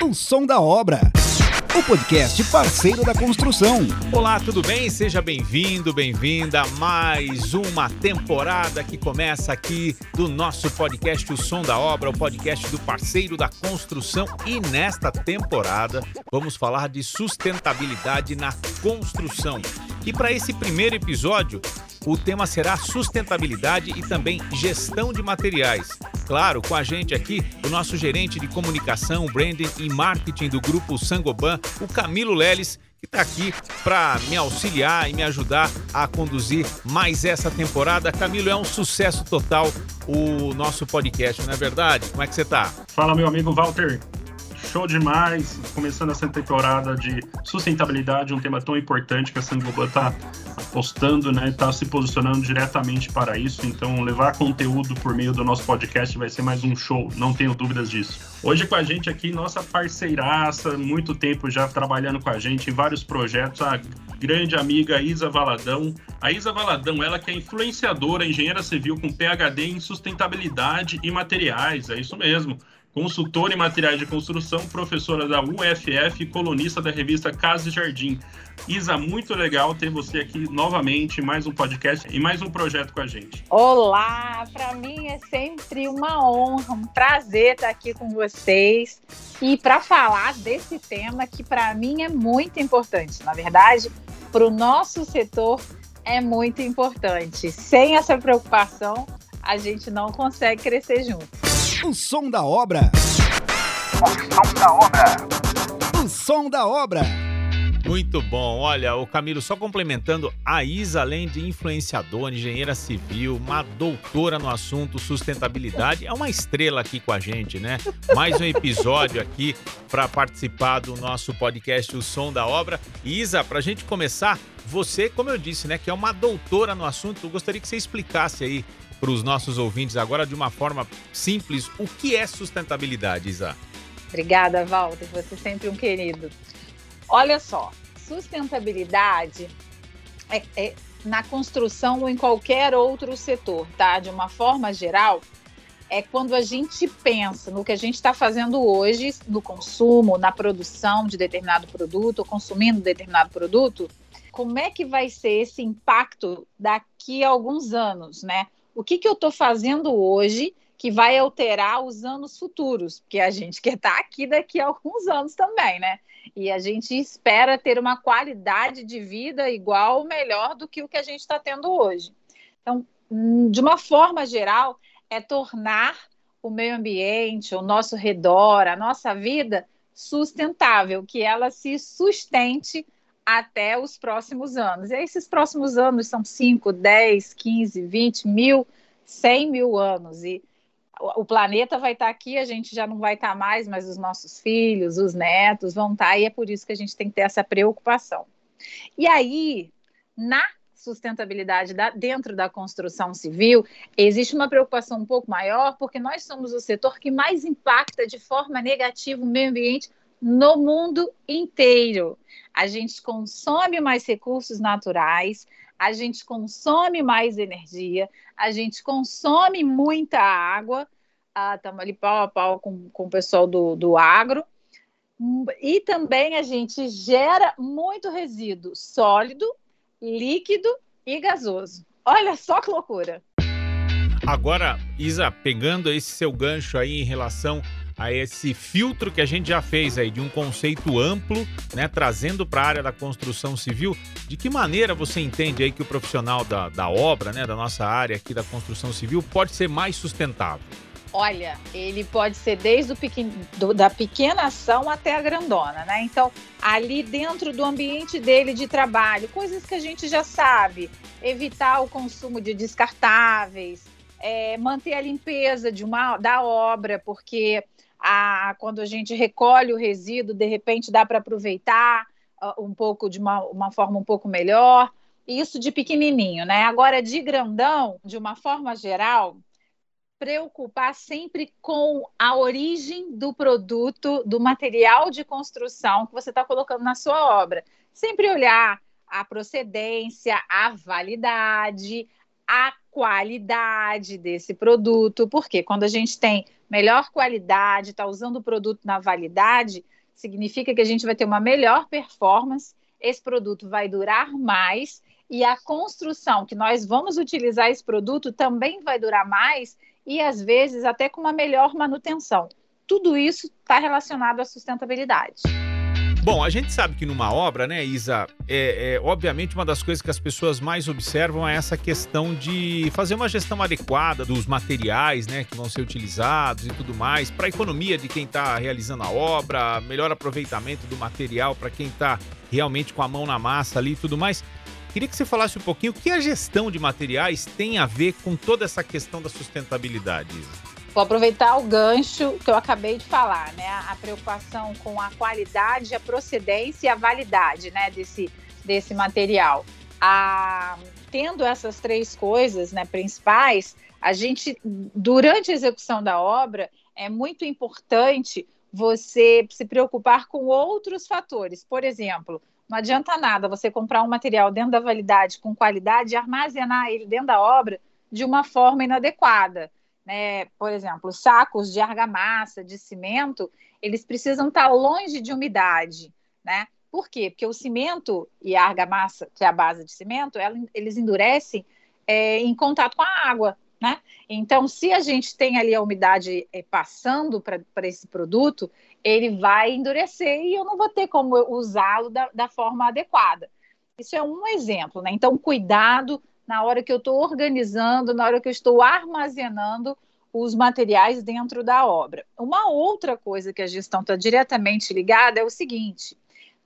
O som da obra. O podcast parceiro da construção. Olá, tudo bem? Seja bem-vindo, bem-vinda a mais uma temporada que começa aqui do nosso podcast O Som da Obra, o podcast do parceiro da construção. E nesta temporada vamos falar de sustentabilidade na construção. E para esse primeiro episódio, o tema será sustentabilidade e também gestão de materiais. Claro, com a gente aqui, o nosso gerente de comunicação, branding e marketing do grupo Sangoban, o Camilo Leles, que está aqui para me auxiliar e me ajudar a conduzir mais essa temporada. Camilo, é um sucesso total o nosso podcast, não é verdade? Como é que você está? Fala, meu amigo Walter. Show demais, começando essa temporada de sustentabilidade, um tema tão importante que a Sangoban está apostando, né? Está se posicionando diretamente para isso. Então, levar conteúdo por meio do nosso podcast vai ser mais um show, não tenho dúvidas disso. Hoje com a gente aqui, nossa parceiraça, muito tempo já trabalhando com a gente em vários projetos, a grande amiga Isa Valadão. A Isa Valadão, ela que é influenciadora, engenheira civil com PhD em sustentabilidade e materiais, é isso mesmo consultora em materiais de construção, professora da UFF e colunista da revista Casa e Jardim. Isa, muito legal ter você aqui novamente, mais um podcast e mais um projeto com a gente. Olá, para mim é sempre uma honra, um prazer estar aqui com vocês e para falar desse tema que para mim é muito importante. Na verdade, para o nosso setor é muito importante. Sem essa preocupação, a gente não consegue crescer junto. O som da obra. O som da obra. O som da obra. Muito bom. Olha, o Camilo, só complementando, a Isa, além de influenciadora, engenheira civil, uma doutora no assunto sustentabilidade, é uma estrela aqui com a gente, né? Mais um episódio aqui para participar do nosso podcast O Som da Obra. Isa, para a gente começar, você, como eu disse, né, que é uma doutora no assunto, eu gostaria que você explicasse aí para os nossos ouvintes agora de uma forma simples o que é sustentabilidade, Isa. Obrigada, Walter. Você é sempre um querido. Olha só, sustentabilidade é, é, na construção ou em qualquer outro setor, tá? De uma forma geral, é quando a gente pensa no que a gente está fazendo hoje, no consumo, na produção de determinado produto, ou consumindo determinado produto, como é que vai ser esse impacto daqui a alguns anos, né? O que, que eu estou fazendo hoje que vai alterar os anos futuros, porque a gente quer estar tá aqui daqui a alguns anos também, né? E a gente espera ter uma qualidade de vida igual ou melhor do que o que a gente está tendo hoje. Então, hum, de uma forma geral, é tornar o meio ambiente, o nosso redor, a nossa vida sustentável, que ela se sustente até os próximos anos. E esses próximos anos são 5, 10, 15, 20 mil, 100 mil anos. E o planeta vai estar aqui, a gente já não vai estar mais, mas os nossos filhos, os netos vão estar, e é por isso que a gente tem que ter essa preocupação. E aí, na sustentabilidade da, dentro da construção civil, existe uma preocupação um pouco maior, porque nós somos o setor que mais impacta de forma negativa o meio ambiente no mundo inteiro. A gente consome mais recursos naturais, a gente consome mais energia, a gente consome muita água. Estamos ah, ali pau a pau com, com o pessoal do, do agro. E também a gente gera muito resíduo sólido, líquido e gasoso. Olha só que loucura! Agora, Isa, pegando esse seu gancho aí em relação a esse filtro que a gente já fez aí de um conceito amplo, né, trazendo para a área da construção civil. De que maneira você entende aí que o profissional da, da obra, né, da nossa área aqui da construção civil, pode ser mais sustentável? Olha, ele pode ser desde o pequeno, do, da pequena ação até a grandona, né? Então, ali dentro do ambiente dele de trabalho, coisas que a gente já sabe, evitar o consumo de descartáveis, é, manter a limpeza de uma, da obra, porque a, quando a gente recolhe o resíduo, de repente dá para aproveitar uh, um pouco de uma, uma forma um pouco melhor. Isso de pequenininho, né? Agora, de grandão, de uma forma geral, preocupar sempre com a origem do produto, do material de construção que você está colocando na sua obra. Sempre olhar a procedência, a validade, a qualidade desse produto, porque quando a gente tem melhor qualidade, está usando o produto na validade, significa que a gente vai ter uma melhor performance, esse produto vai durar mais e a construção que nós vamos utilizar esse produto também vai durar mais e às vezes até com uma melhor manutenção. Tudo isso está relacionado à sustentabilidade. Bom, a gente sabe que numa obra, né, Isa, é, é, obviamente uma das coisas que as pessoas mais observam é essa questão de fazer uma gestão adequada dos materiais, né, que vão ser utilizados e tudo mais, para a economia de quem está realizando a obra, melhor aproveitamento do material para quem está realmente com a mão na massa ali e tudo mais. Queria que você falasse um pouquinho o que a gestão de materiais tem a ver com toda essa questão da sustentabilidade, Isa. Vou aproveitar o gancho que eu acabei de falar, né? A preocupação com a qualidade, a procedência e a validade, né? Desse, desse material. A, tendo essas três coisas, né, principais, a gente, durante a execução da obra, é muito importante você se preocupar com outros fatores. Por exemplo, não adianta nada você comprar um material dentro da validade com qualidade e armazenar ele dentro da obra de uma forma inadequada né, por exemplo, sacos de argamassa, de cimento, eles precisam estar longe de umidade, né? Por quê? Porque o cimento e a argamassa, que é a base de cimento, ela, eles endurecem é, em contato com a água, né? Então, se a gente tem ali a umidade é, passando para esse produto, ele vai endurecer e eu não vou ter como usá-lo da, da forma adequada. Isso é um exemplo, né? Então, cuidado na hora que eu estou organizando, na hora que eu estou armazenando os materiais dentro da obra. Uma outra coisa que a gestão está diretamente ligada é o seguinte: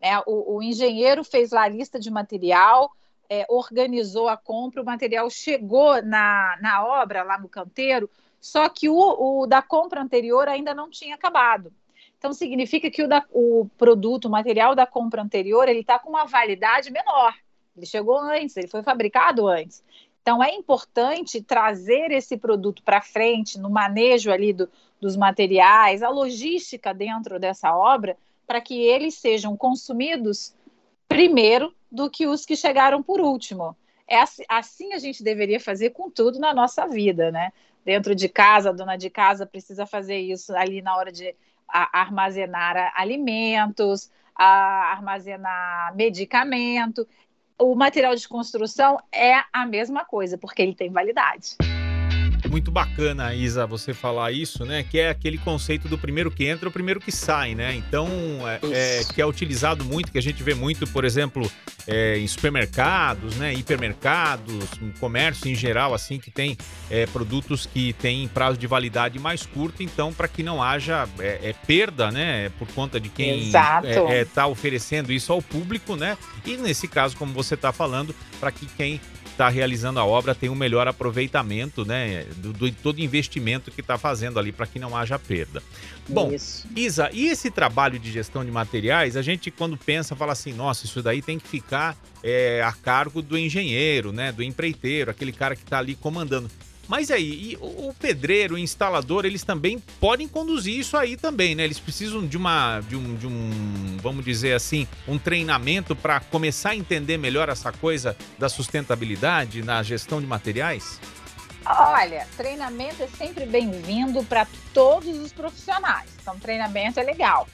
né, o, o, engenheiro fez lá a lista de material, é, organizou a compra, o material chegou na, na obra, lá no canteiro, só que o, o da compra anterior ainda não tinha acabado. Então, significa que o, da, o produto, o material da compra anterior, ele está com uma validade menor. Ele chegou antes, ele foi fabricado antes. Então, é importante trazer esse produto para frente no manejo ali do, dos materiais, a logística dentro dessa obra, para que eles sejam consumidos primeiro do que os que chegaram por último. É assim, a gente deveria fazer com tudo na nossa vida, né? Dentro de casa, a dona de casa precisa fazer isso ali na hora de armazenar alimentos, a armazenar medicamento o material de construção é a mesma coisa, porque ele tem validade. Muito bacana, Isa, você falar isso, né? Que é aquele conceito do primeiro que entra, o primeiro que sai, né? Então, é, é, que é utilizado muito, que a gente vê muito, por exemplo, é, em supermercados, né? Hipermercados, comércio em geral, assim, que tem é, produtos que têm prazo de validade mais curto, então, para que não haja é, é, perda, né? Por conta de quem está oferecendo isso ao público, né? E nesse caso, como você está falando, para que quem está realizando a obra tem um melhor aproveitamento, né, do, do todo investimento que está fazendo ali para que não haja perda. Bom, isso. Isa, e esse trabalho de gestão de materiais, a gente quando pensa fala assim, nossa, isso daí tem que ficar é, a cargo do engenheiro, né, do empreiteiro, aquele cara que está ali comandando. Mas aí, o pedreiro, o instalador, eles também podem conduzir isso aí também, né? Eles precisam de uma, de um, de um vamos dizer assim, um treinamento para começar a entender melhor essa coisa da sustentabilidade na gestão de materiais? Olha, treinamento é sempre bem-vindo para todos os profissionais. Então, treinamento é legal.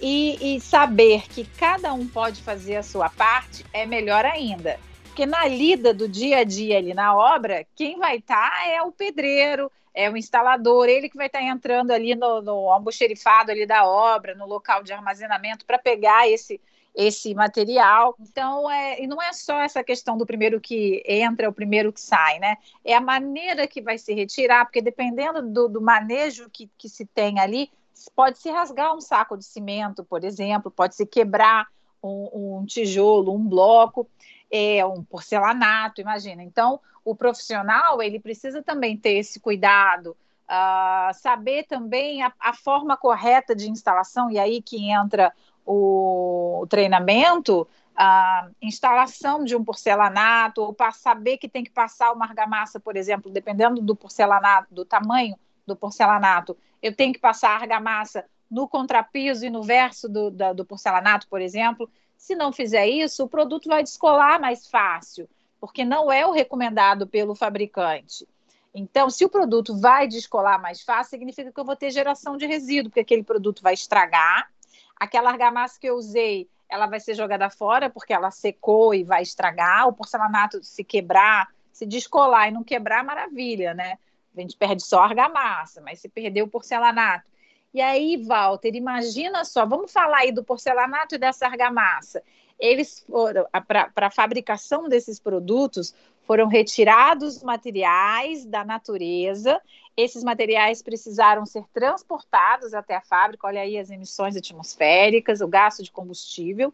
E, e saber que cada um pode fazer a sua parte é melhor ainda. Porque na lida do dia a dia ali na obra, quem vai estar tá é o pedreiro, é o instalador, ele que vai estar tá entrando ali no, no almoxerifado ali da obra, no local de armazenamento para pegar esse esse material. Então, é, e não é só essa questão do primeiro que entra, o primeiro que sai, né? É a maneira que vai se retirar, porque dependendo do, do manejo que, que se tem ali, pode se rasgar um saco de cimento, por exemplo, pode se quebrar um, um tijolo, um bloco é um porcelanato, imagina. Então, o profissional ele precisa também ter esse cuidado, uh, saber também a, a, forma correta de instalação, e aí que entra o, o treinamento, a instalação de um porcelanato, ou saber que tem que passar uma argamassa, por exemplo, dependendo do porcelanato, do tamanho do porcelanato, eu tenho que passar a argamassa no contrapiso e no verso do, do porcelanato, por exemplo. Se não fizer isso, o produto vai descolar mais fácil, porque não é o recomendado pelo fabricante. Então, se o produto vai descolar mais fácil, significa que eu vou ter geração de resíduo, porque aquele produto vai estragar. Aquela argamassa que eu usei, ela vai ser jogada fora, porque ela secou e vai estragar. O porcelanato, se quebrar, se descolar e não quebrar, maravilha, né? A gente perde só a argamassa, mas se perder o porcelanato. E aí, Walter, imagina só, vamos falar aí do porcelanato e dessa argamassa. Eles foram, para a fabricação desses produtos, foram retirados materiais da natureza. Esses materiais precisaram ser transportados até a fábrica. Olha aí as emissões atmosféricas, o gasto de combustível.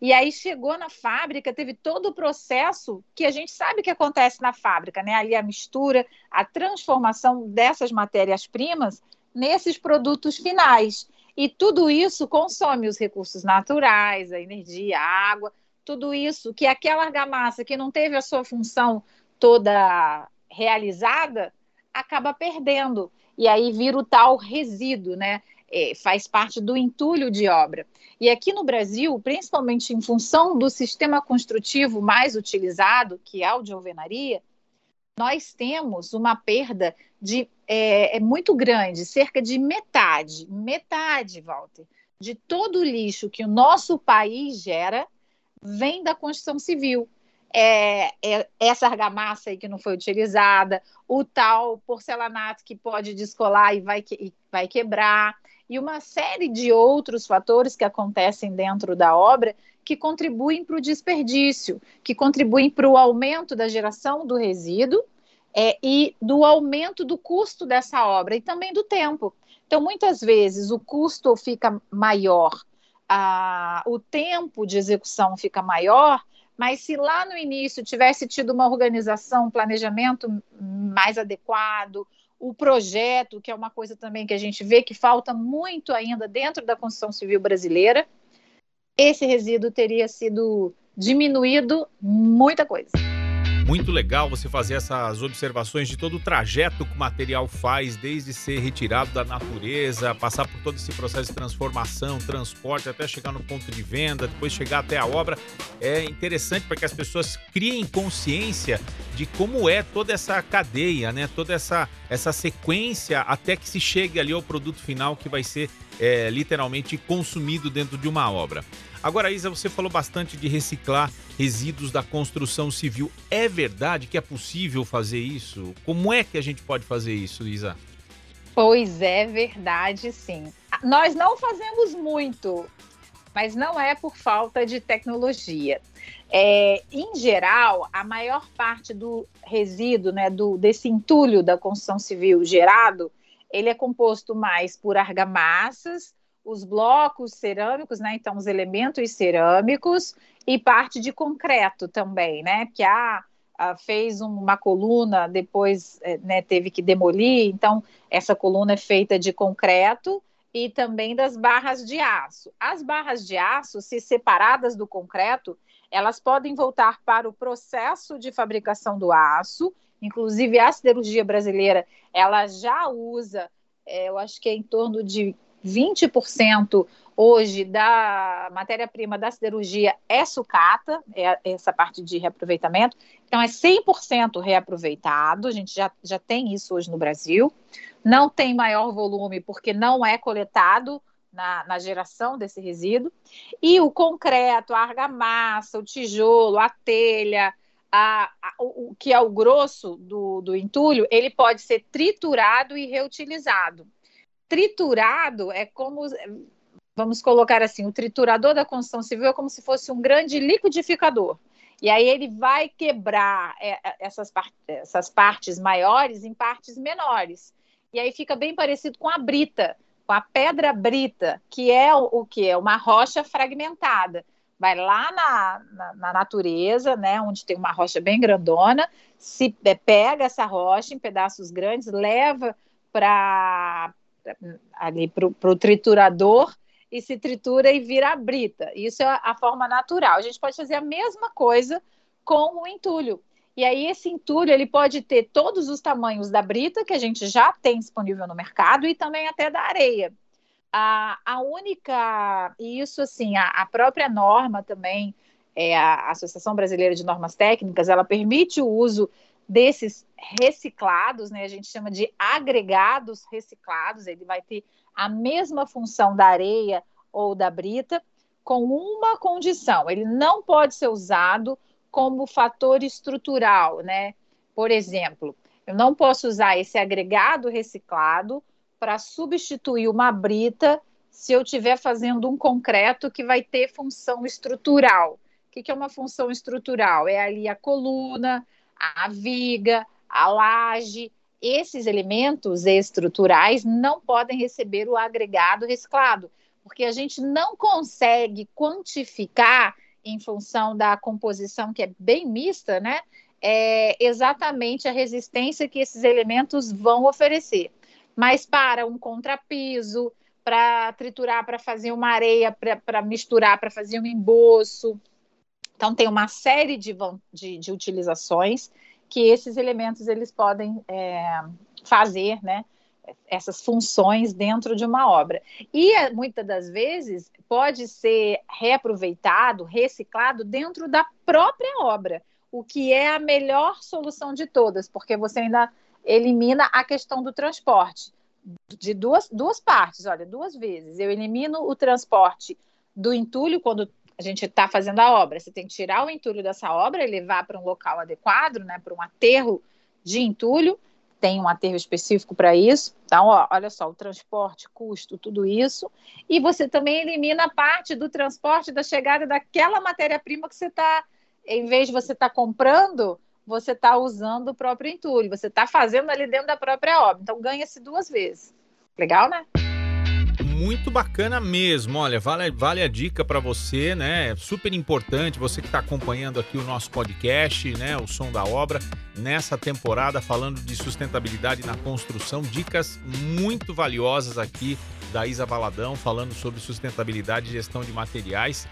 E aí chegou na fábrica, teve todo o processo que a gente sabe que acontece na fábrica, né? Ali a mistura, a transformação dessas matérias-primas nesses produtos finais. E tudo isso consome os recursos naturais, a energia, a água, tudo isso que aquela argamassa que não teve a sua função toda realizada acaba perdendo. E aí vira o tal resíduo, né? É, faz parte do entulho de obra. E aqui no Brasil, principalmente em função do sistema construtivo mais utilizado, que é a alvenaria, nós temos uma perda de é, é, muito grande, cerca de metade, metade, Walter, de todo o lixo que o nosso país gera vem da construção civil. É, é, essa argamassa aí que não foi utilizada, o tal porcelanato que pode descolar e vai, e vai quebrar, e uma série de outros fatores que acontecem dentro da obra que contribuem para o desperdício, que contribuem para o aumento da geração do resíduo é, e do aumento do custo dessa obra e também do tempo. Então, muitas vezes, o custo fica maior a, o tempo de execução fica maior, mas se lá no início tivesse tido uma organização, um planejamento mais adequado, o projeto, que é uma coisa também que a gente vê que falta muito ainda dentro da construção civil brasileira, esse resíduo teria sido diminuído muita coisa. Muito legal você fazer essas observações de todo o trajeto que o material faz, desde ser retirado da natureza, passar por todo esse processo de transformação, transporte, até chegar no ponto de venda, depois chegar até a obra. É interessante para que as pessoas criem consciência de como é toda essa cadeia, né? Toda essa, essa sequência até que se chegue ali ao produto final que vai ser é, literalmente consumido dentro de uma obra. Agora, Isa, você falou bastante de reciclar resíduos da construção civil. É verdade que é possível fazer isso? Como é que a gente pode fazer isso, Isa? Pois é, verdade, sim. Nós não fazemos muito, mas não é por falta de tecnologia. É, em geral, a maior parte do resíduo, né, do, desse entulho da construção civil gerado, ele é composto mais por argamassas, os blocos cerâmicos, né? Então, os elementos cerâmicos e parte de concreto também, né? Que a fez uma coluna, depois é, né, teve que demolir, então essa coluna é feita de concreto e também das barras de aço. As barras de aço, se separadas do concreto, elas podem voltar para o processo de fabricação do aço. Inclusive, a siderurgia brasileira, ela já usa, é, eu acho que é em torno de 20% hoje da matéria-prima da siderurgia é sucata, é essa parte de reaproveitamento. Então, é 100% reaproveitado, a gente já, já tem isso hoje no Brasil. Não tem maior volume porque não é coletado na, na geração desse resíduo. E o concreto, a argamassa, o tijolo, a telha, a, a, o, que é o grosso do, do entulho, ele pode ser triturado e reutilizado triturado é como vamos colocar assim, o triturador da construção civil é como se fosse um grande liquidificador. E aí ele vai quebrar é, é, essas, essas partes maiores em partes menores. E aí fica bem parecido com a brita, com a pedra brita, que é o, o que? É uma rocha fragmentada. Vai lá na, na, na, natureza, né, onde tem uma rocha bem grandona, se é, pega essa rocha em pedaços grandes, leva para ali para o triturador e se tritura e vira a brita. Isso é a forma natural. A gente pode fazer a mesma coisa com o entulho. E aí esse entulho ele pode ter todos os tamanhos da brita que a gente já tem disponível no mercado e também até da areia. A, a única e isso assim a, a própria norma também é, a Associação Brasileira de Normas Técnicas, ela permite o uso desses reciclados, né? A gente chama de agregados reciclados, ele vai ter a mesma função da areia ou da brita, com uma condição: ele não pode ser usado como fator estrutural, né? Por exemplo, eu não posso usar esse agregado reciclado para substituir uma brita se eu estiver fazendo um concreto que vai ter função estrutural. O que, que é uma função estrutural? É ali a coluna, a viga, a laje. Esses elementos estruturais não podem receber o agregado reciclado, porque a gente não consegue quantificar em função da composição que é bem mista, né? É exatamente a resistência que esses elementos vão oferecer. Mas para um contrapiso, para triturar, para fazer uma areia, para misturar, para fazer um emboço. Então, tem uma série de, de, de utilizações que esses elementos eles podem é, fazer, né? essas funções dentro de uma obra. E muitas das vezes pode ser reaproveitado, reciclado dentro da própria obra, o que é a melhor solução de todas, porque você ainda elimina a questão do transporte de duas, duas partes, olha, duas vezes. Eu elimino o transporte do entulho quando a gente está fazendo a obra. Você tem que tirar o entulho dessa obra e levar para um local adequado, né, para um aterro de entulho tem um aterro específico para isso. Então, ó, olha só, o transporte, custo, tudo isso. E você também elimina parte do transporte da chegada daquela matéria-prima que você está, em vez de você estar tá comprando, você está usando o próprio entulho, você está fazendo ali dentro da própria obra. Então, ganha-se duas vezes. Legal, né? Muito bacana mesmo. Olha, vale, vale a dica para você, né? Super importante você que está acompanhando aqui o nosso podcast, né? O som da obra nessa temporada falando de sustentabilidade na construção, dicas muito valiosas aqui da Isa Valadão falando sobre sustentabilidade e gestão de materiais.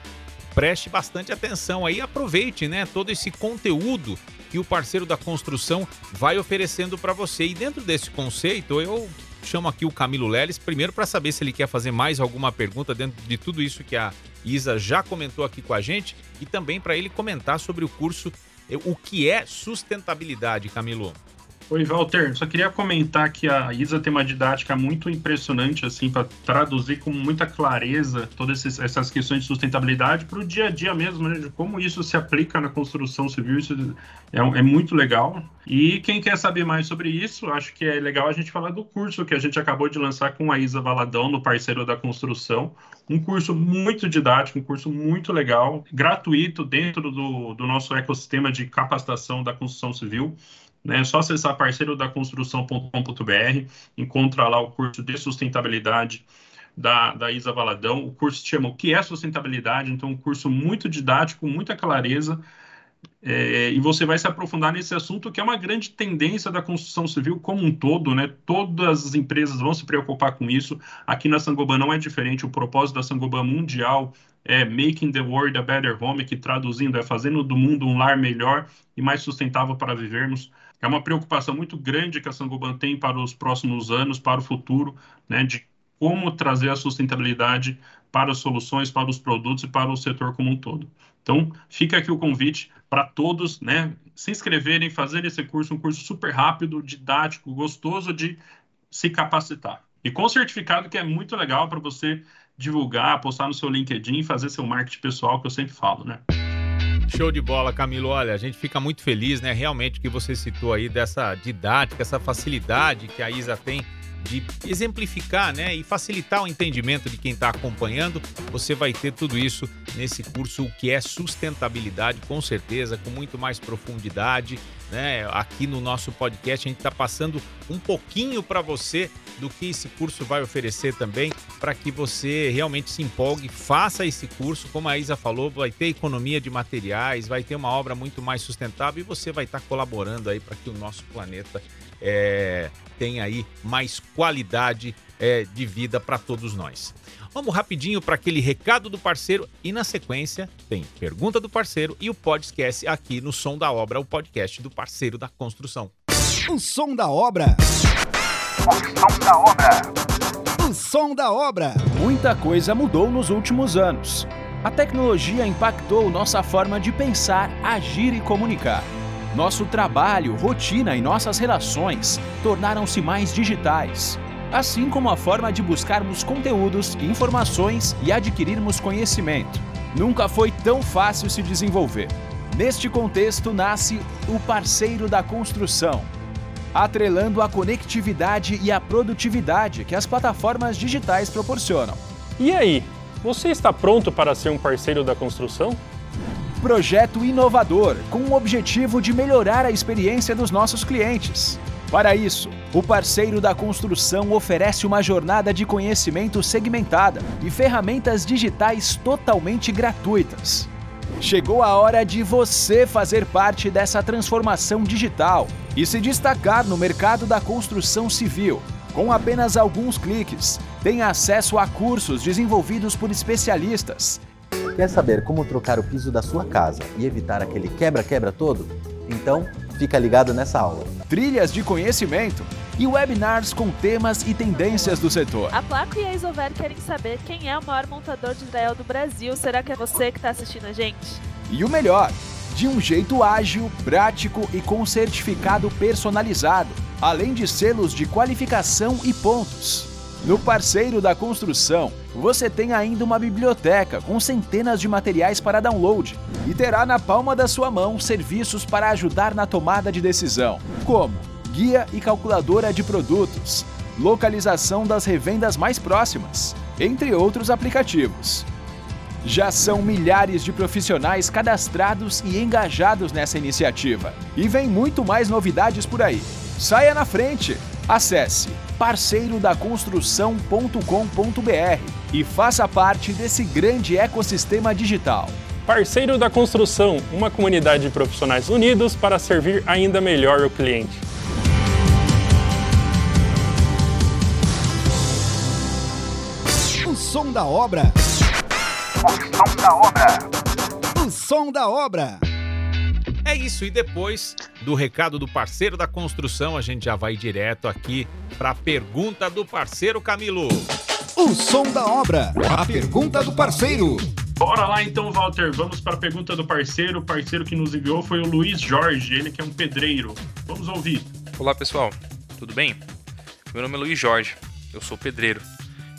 Preste bastante atenção aí, aproveite, né, todo esse conteúdo que o parceiro da construção vai oferecendo para você. E dentro desse conceito, eu chamo aqui o Camilo Leles, primeiro para saber se ele quer fazer mais alguma pergunta dentro de tudo isso que a Isa já comentou aqui com a gente e também para ele comentar sobre o curso eh, O que é sustentabilidade, Camilo. Oi, Walter. Só queria comentar que a Isa tem uma didática muito impressionante, assim, para traduzir com muita clareza todas essas questões de sustentabilidade para o dia a dia mesmo, né? De como isso se aplica na construção civil. Isso é, é, muito legal. E quem quer saber mais sobre isso, acho que é legal a gente falar do curso que a gente acabou de lançar com a Isa Valadão, no parceiro da construção. Um curso muito didático, um curso muito legal, gratuito dentro do, do nosso ecossistema de capacitação da construção civil. Né? É só acessar parceiro da construção.com.br, encontra lá o curso de sustentabilidade da, da Isa Valadão. O curso se chama O que é sustentabilidade? Então, um curso muito didático, muita clareza. É, e você vai se aprofundar nesse assunto que é uma grande tendência da construção civil como um todo, né? Todas as empresas vão se preocupar com isso. Aqui na Sangoban não é diferente. O propósito da Sangoban mundial é Making the World a Better Home, que traduzindo é fazendo do mundo um lar melhor e mais sustentável para vivermos. É uma preocupação muito grande que a Sangoban tem para os próximos anos, para o futuro, né, de como trazer a sustentabilidade para as soluções, para os produtos e para o setor como um todo. Então, fica aqui o convite para todos, né, se inscreverem, fazer esse curso, um curso super rápido, didático, gostoso de se capacitar. E com certificado que é muito legal para você divulgar, postar no seu LinkedIn, fazer seu marketing pessoal, que eu sempre falo, né? Show de bola, Camilo. Olha, a gente fica muito feliz, né? Realmente que você citou aí dessa didática, essa facilidade que a Isa tem de exemplificar né, e facilitar o entendimento de quem está acompanhando. Você vai ter tudo isso nesse curso, o que é sustentabilidade, com certeza, com muito mais profundidade. Né? Aqui no nosso podcast, a gente está passando um pouquinho para você do que esse curso vai oferecer também, para que você realmente se empolgue, faça esse curso. Como a Isa falou, vai ter economia de materiais, vai ter uma obra muito mais sustentável e você vai estar tá colaborando aí para que o nosso planeta é, tenha aí mais qualidade é, de vida para todos nós. Vamos rapidinho para aquele recado do parceiro e na sequência tem pergunta do parceiro e o podcast aqui no Som da Obra, o podcast do parceiro da construção. O som da obra. O som da obra. O som da obra. Muita coisa mudou nos últimos anos A tecnologia impactou nossa forma de pensar, agir e comunicar. Nosso trabalho, rotina e nossas relações tornaram-se mais digitais, assim como a forma de buscarmos conteúdos, informações e adquirirmos conhecimento. Nunca foi tão fácil se desenvolver. Neste contexto nasce o parceiro da construção, atrelando a conectividade e a produtividade que as plataformas digitais proporcionam. E aí, você está pronto para ser um parceiro da construção? Projeto inovador com o objetivo de melhorar a experiência dos nossos clientes. Para isso, o parceiro da construção oferece uma jornada de conhecimento segmentada e ferramentas digitais totalmente gratuitas. Chegou a hora de você fazer parte dessa transformação digital e se destacar no mercado da construção civil. Com apenas alguns cliques, tem acesso a cursos desenvolvidos por especialistas. Quer saber como trocar o piso da sua casa e evitar aquele quebra-quebra todo? Então, fica ligado nessa aula. Trilhas de conhecimento e webinars com temas e tendências do setor. A Placo e a Isover querem saber quem é o maior montador de Israel do Brasil. Será que é você que está assistindo a gente? E o melhor, de um jeito ágil, prático e com certificado personalizado, além de selos de qualificação e pontos. No parceiro da construção, você tem ainda uma biblioteca com centenas de materiais para download e terá na palma da sua mão serviços para ajudar na tomada de decisão, como guia e calculadora de produtos, localização das revendas mais próximas, entre outros aplicativos. Já são milhares de profissionais cadastrados e engajados nessa iniciativa. E vem muito mais novidades por aí. Saia na frente! Acesse parceirodaconstrução.com.br e faça parte desse grande ecossistema digital. Parceiro da Construção, uma comunidade de profissionais unidos para servir ainda melhor o cliente. O som da obra. O som da obra. O som da obra. É isso, e depois do recado do parceiro da construção, a gente já vai direto aqui para a pergunta do parceiro Camilo. O som da obra. A pergunta do parceiro. Bora lá então, Walter. Vamos para a pergunta do parceiro. O parceiro que nos enviou foi o Luiz Jorge, ele que é um pedreiro. Vamos ouvir. Olá pessoal, tudo bem? Meu nome é Luiz Jorge, eu sou pedreiro.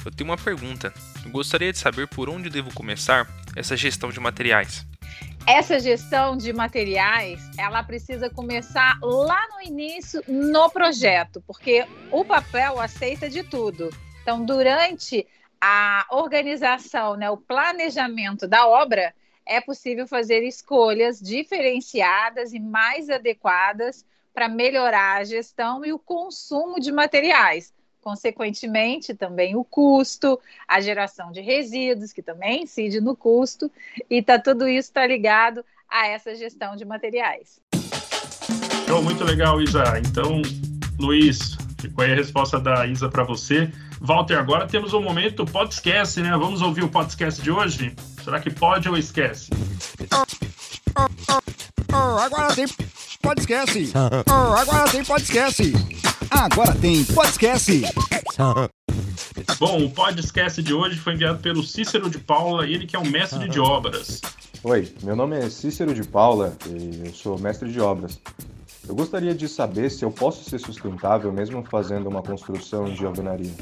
Eu tenho uma pergunta. Eu gostaria de saber por onde devo começar essa gestão de materiais. Essa gestão de materiais, ela precisa começar lá no início no projeto, porque o papel aceita de tudo. Então, durante a organização, né, o planejamento da obra, é possível fazer escolhas diferenciadas e mais adequadas para melhorar a gestão e o consumo de materiais. Consequentemente, também o custo, a geração de resíduos, que também incide no custo, e tá, tudo isso está ligado a essa gestão de materiais. Show, muito legal, Isa. Então, Luiz, ficou aí a resposta da Isa para você. Walter, agora temos um momento pode esquece, né? Vamos ouvir o podcast de hoje? Será que pode ou esquece? Oh, oh, oh, agora tem podcast. Oh, agora tem podcast. Agora tem podcast. Bom, o podcast de hoje foi enviado pelo Cícero de Paula, ele que é um mestre de obras. Oi, meu nome é Cícero de Paula e eu sou mestre de obras. Eu gostaria de saber se eu posso ser sustentável mesmo fazendo uma construção de alvenaria.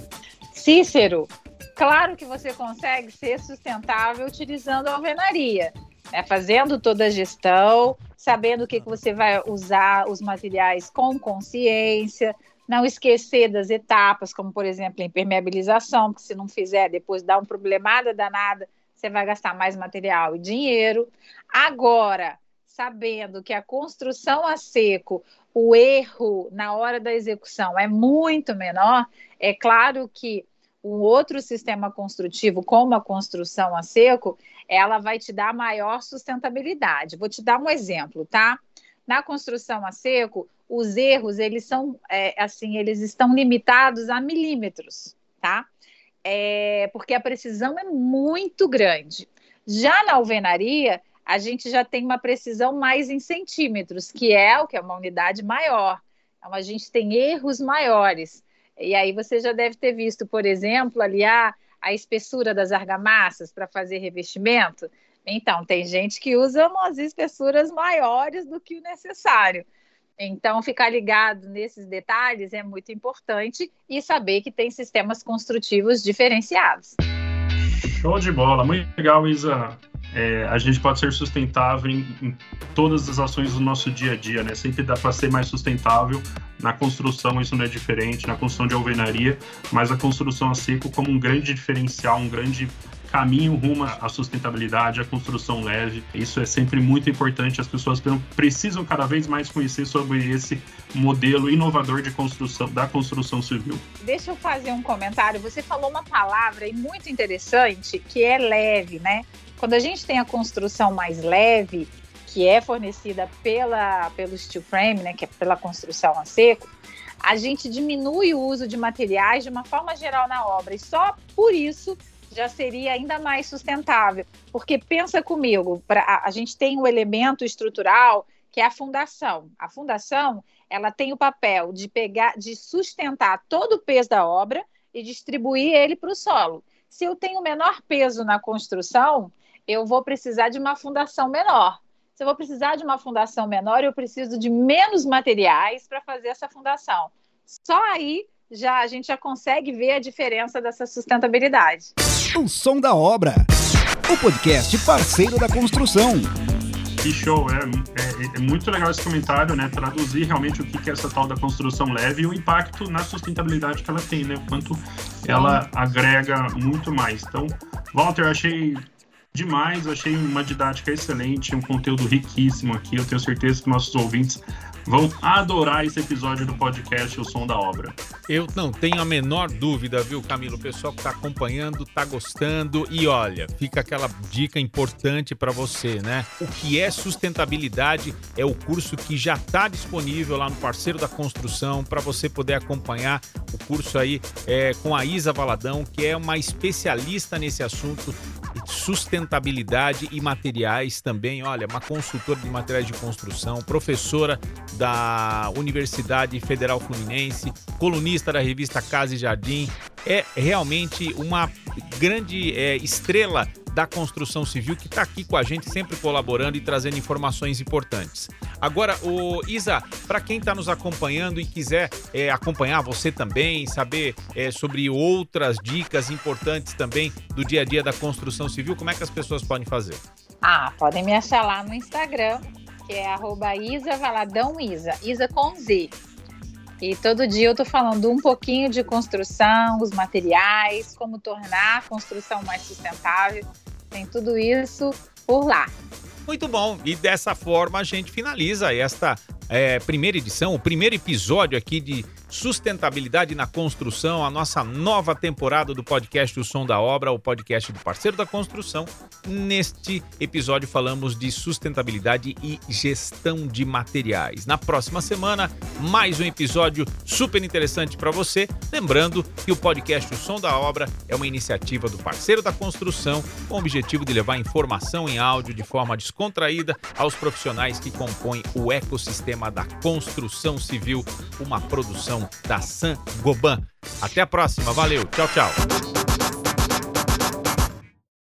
Cícero, claro que você consegue ser sustentável utilizando a alvenaria, né? fazendo toda a gestão, sabendo o que, que você vai usar os materiais com consciência, não esquecer das etapas, como por exemplo a impermeabilização, porque se não fizer, depois dá um problemada danada, você vai gastar mais material e dinheiro. Agora, sabendo que a construção a seco, o erro na hora da execução é muito menor, é claro que um outro sistema construtivo, como a construção a seco, ela vai te dar maior sustentabilidade. Vou te dar um exemplo, tá? Na construção a seco, os erros eles são é, assim, eles estão limitados a milímetros, tá? É, porque a precisão é muito grande. Já na alvenaria, a gente já tem uma precisão mais em centímetros, que é o que é uma unidade maior. Então a gente tem erros maiores. E aí você já deve ter visto, por exemplo, ali a, a espessura das argamassas para fazer revestimento? Então, tem gente que usa umas espessuras maiores do que o necessário. Então, ficar ligado nesses detalhes é muito importante e saber que tem sistemas construtivos diferenciados. Show de bola, muito legal, Isa. É, a gente pode ser sustentável em, em, todas as ações do nosso dia a dia, né? Sempre dá para ser mais sustentável. Na construção isso não é diferente, na construção de alvenaria, mas a construção a seco como um grande diferencial, um grande caminho rumo à sustentabilidade, à construção leve. Isso é sempre muito importante. As pessoas precisam cada vez mais conhecer sobre esse modelo inovador de construção da construção civil. Deixa eu fazer um comentário. Você falou uma palavra muito interessante que é leve, né? Quando a gente tem a construção mais leve, que é fornecida pela, pelo steel frame, né, que é pela construção a seco, a gente diminui o uso de materiais de uma forma geral na obra e só por isso já seria ainda mais sustentável. Porque pensa comigo, pra, a, gente tem um elemento estrutural que é a fundação. A fundação ela tem o papel de pegar, de sustentar todo o peso da obra e distribuir ele para o solo. Se eu tenho menor peso na construção, eu vou precisar de uma fundação menor. Se eu vou precisar de uma fundação menor, eu preciso de menos materiais para fazer essa fundação. Só aí já a gente já consegue ver a diferença dessa sustentabilidade. O som da obra. O podcast parceiro da construção. Que show, é, é, é, muito legal esse comentário, né? Traduzir realmente o que é essa tal da construção leve e o impacto na sustentabilidade que ela tem, né? Quanto ela agrega muito mais. Então, Walter, achei demais, achei uma didática excelente, um conteúdo riquíssimo aqui. Eu tenho certeza que nossos ouvintes vão adorar esse episódio do podcast O Som da Obra. Eu não tenho a menor dúvida, viu, Camilo? O pessoal que está acompanhando está gostando. E olha, fica aquela dica importante para você, né? O que é sustentabilidade é o curso que já está disponível lá no Parceiro da Construção para você poder acompanhar o curso aí é, com a Isa Valadão, que é uma especialista nesse assunto sustentabilidade e materiais também. Olha, uma consultora de materiais de construção, professora da Universidade Federal Fluminense, colunista da revista Casa e Jardim. É realmente uma grande é, estrela da construção civil que está aqui com a gente, sempre colaborando e trazendo informações importantes. Agora, o Isa, para quem está nos acompanhando e quiser é, acompanhar você também, saber é, sobre outras dicas importantes também do dia a dia da construção civil, como é que as pessoas podem fazer? Ah, podem me achar lá no Instagram, que é arroba Isa Valadão Isa, Isa com Z. E todo dia eu estou falando um pouquinho de construção, os materiais, como tornar a construção mais sustentável. Tem tudo isso por lá. Muito bom. E dessa forma a gente finaliza esta é, primeira edição, o primeiro episódio aqui de sustentabilidade na construção, a nossa nova temporada do podcast O Som da Obra, o podcast do parceiro da construção. Neste episódio falamos de sustentabilidade e gestão de materiais. Na próxima semana, mais um episódio super interessante para você. Lembrando que o podcast O Som da Obra é uma iniciativa do parceiro da construção com o objetivo de levar informação em áudio de forma descontraída aos profissionais que compõem o ecossistema da construção civil, uma produção da San Goban. Até a próxima, valeu, tchau, tchau.